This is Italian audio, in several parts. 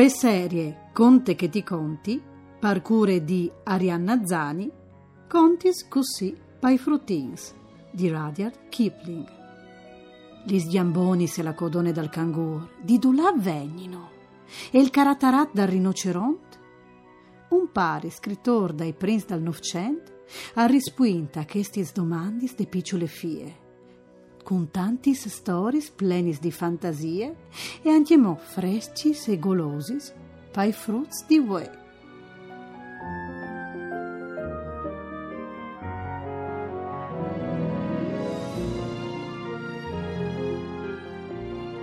Per serie Conte che ti conti, parcure di Arianna Zani, contis così pai fruttins di Rudyard Kipling. Gli sgiamboni se la codone dal cangur, di là vegnino, e il caratarat dal rinoceronte? Un pari scrittor dai prince dal Novecento ha rispunta queste domande de piccole fie, con tanti stories plenis di fantasie e anche mo freschi e golosi pai fruits di voi.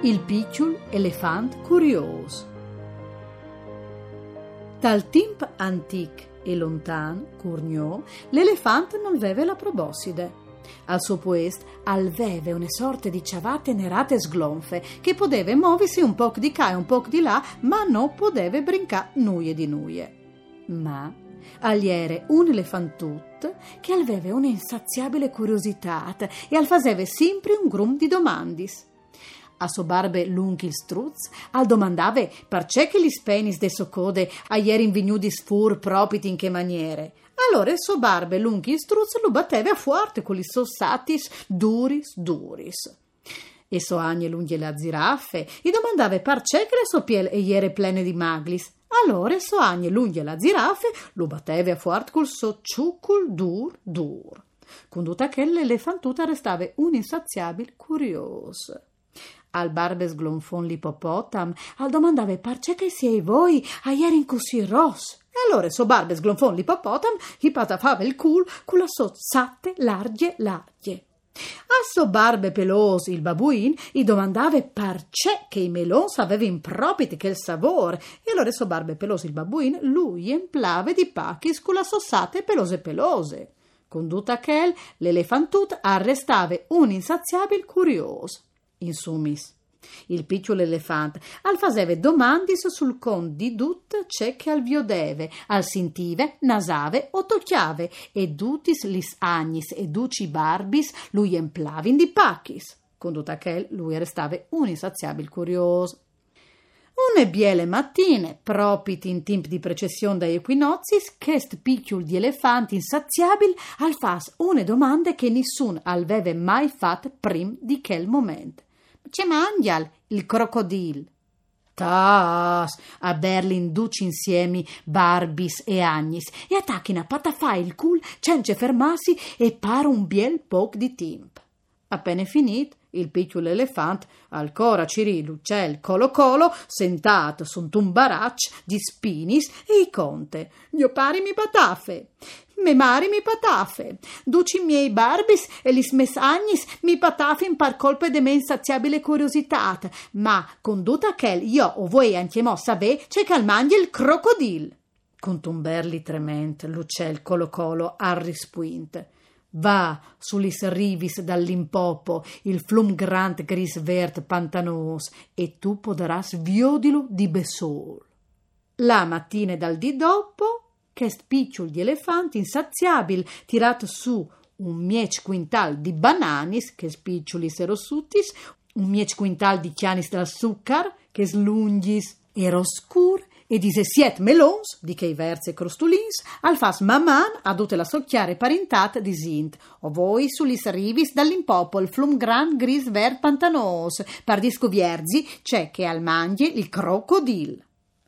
Il picciul elefant curios. Dal timp antic e lontan, curgnò, l'elefante non veve la proboscide. Al suo puest alveve una sorte di ciavate nerate sglonfe che poteva muoversi un po' di qua e un po' di là, ma non poteva brincare nuie di nuie. Ma agliere un elefantut che alveve un'insaziabile curiosità e al faseve sempre un grum di domandis a so barbe lunghi struz, al domandave perché che gli spenis de so code a ieri invignudis fur propiti in che maniere. Allora so barbe lunghi struz lo batteve a fuerte con gli sossatis duris duris. E so agne lunghi la ziraffe, gli domandave perché che le so piel e ieri plene di maglis. Allora so agne lunghi la ziraffe lo batteve a fuerte col so ciucul dur dur. Con tutta che l'elefantuta restava un insaziabile curioso al barbes glonfon l'ipopotam, al domandave parce che siei voi a ieri in così ros. E allora so barbes glonfon l'ipopotam, gli patafava il cul con la so satte larghe larghe. A so barbe pelosi il babuin gli domandava parce che i melons aveva impropiti che il savore e allora so barbe pelosi il babuin lui emplave di pachis con la so satte pelose pelose. Conduta che l'elefantut arrestava un insaziabile curioso in sumis. Il piccolo elefante al faseve domandis sul con di dut c'è che al viodeve, al sintive, nasave o tocchiave, e dutis lis agnis e duci barbis lui emplavin di pachis. Con che lui restava un insaziabile curioso. Une biele mattine, propit in timp di precessione da equinozis, ch'est picchiul di elefanti insaziabil al fas une domande che nessun alveve mai fat prim di quel momento. C'è mangial il crocodil. Tas, a Berlin duci insieme Barbis e Agnis e attacchina patafà il cul cence fermarsi e pare un biel poc di timp. Appena finito, il piccolo elefante, ancora Ciri, l'uccel, colo colo, sentato su un barac di spinis e i conte. Io pari mi patafe me mari mi patafe, duci miei barbis e lis mes agnis mi patafin par colpe de me insaziabile curiositat, ma conduta chel io o voi antiemo save c'è che mangi il crocodil. Contumberli trement, l'uccel colo colo arrispuint. Va sulis rivis dall'impopo il flum grant gris vert pantanos e tu podràs viodilo di besol. La mattina dal di dopo ch'est picciul di elefanti insaziabil tirat su un miec quintal di bananis, che spicciulis erossutis, un miec quintal di chianis dal succar, che slungis eroscur, e dise siet melons, di che verze crostulins, al fas maman adute la socchiare parentat di sint, o voi sulis rivis dall'impopol flum gran gris vert pantanos, pardisco vierzi, c'è che al mangie il crocodil.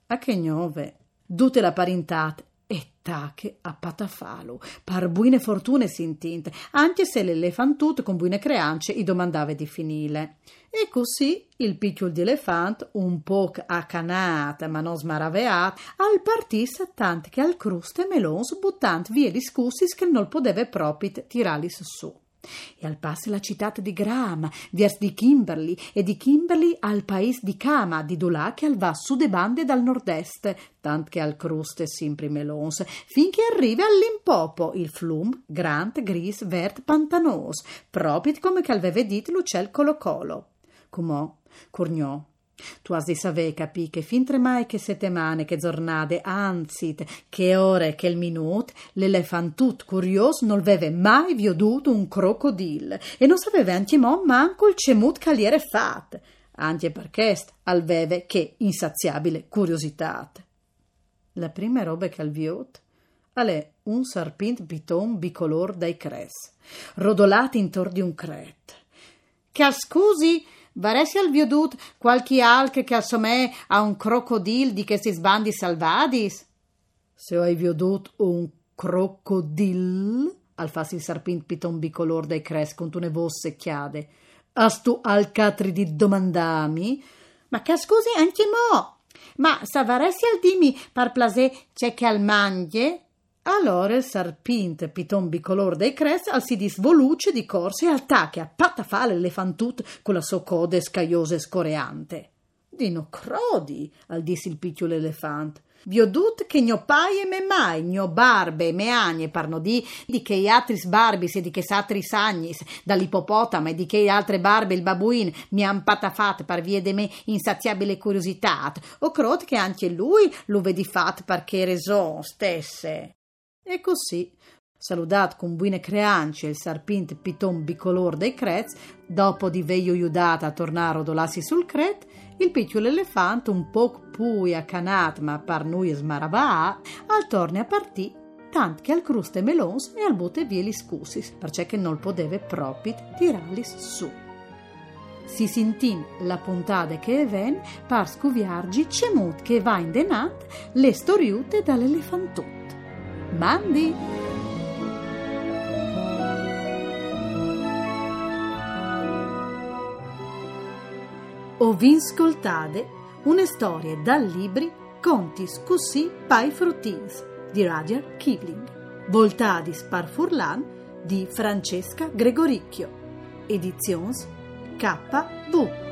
A che gnove, dute la parentat e tache a patafalo, par buine fortune s'intinte, anche se l'elefantut con buine creance i domandava di finire. E così il picchiul di elefant, un po' accanat ma non smaraveat, al partis tant che al cruste melons buttant via discussis che non poteva propit tiralis su. E al passo la città di Graham, vers di Kimberley, e di Kimberley al paese di Kama, di Dolà che al va su de bande dal nord-est, tant che al cruste sempre melons, finché arriva all'impopo, il flum, grant, gris, vert, pantanos, proprio come che aveva dit l'uccel colo-colo. Comò, corgnò, tu di saver capì che fin tremai che settimane, che giornate, anzi, che ore, che il minut, l'elefantut curios non aveva mai veduto un crocodil e non sapeva mo manco il cemut caliere fat. anche perché al veve che insaziabile curiosità. La prima roba che al viot è un serpent piton bicolor dai cres, rodolati intorno di un cret. Che scusi, varesi al viodut qualche alche che assomè a un crocodil di che si sbandi salvadis? Se hai viodut un crocodil, al fas il serpent piton bicolor dai cres con tu ne vosse chiade, astu al catri di domandami, ma che scusi anche mo? Ma savaresti al dimi par plasè c'è che al mangie? Allora sarpint piton bicolor dei cres al si disvoluce di corse e al tacche a patta fa l'elefantut con la sua coda scaiosa e scoreante. Dino crodi, al disse il picciolo elefant. Biodut che gno paie me mai, gno barbe, me agne, parno di, di che atris barbis e di che satris agnis, dall'ippopotamo e di che altre barbe il babuin mi han patafat par vie de me insaziabile curiosità, o crot che anche lui lo vedi fat perché reson stesse. E così, salutat con buine creanci il sarpint piton bicolor dei crez, dopo di veio iudata a tornare rodolassi sul cret, il piccolo elefante, un po' pui accanat ma par noi smaravà, al torne a partì tant che al cruste melons e al bote vie li scusis, perché che non podeve propit tirarlis su. Si sentin la puntade che ven par scuviargi cemut che va in denat le storiute dall'elefantut. Mandi! O vinscoltade una storia dal libri Conti scussi pai fruttins di Rudyard Kipling, Voltadis par Furlan di Francesca Gregoricchio, Editions KV.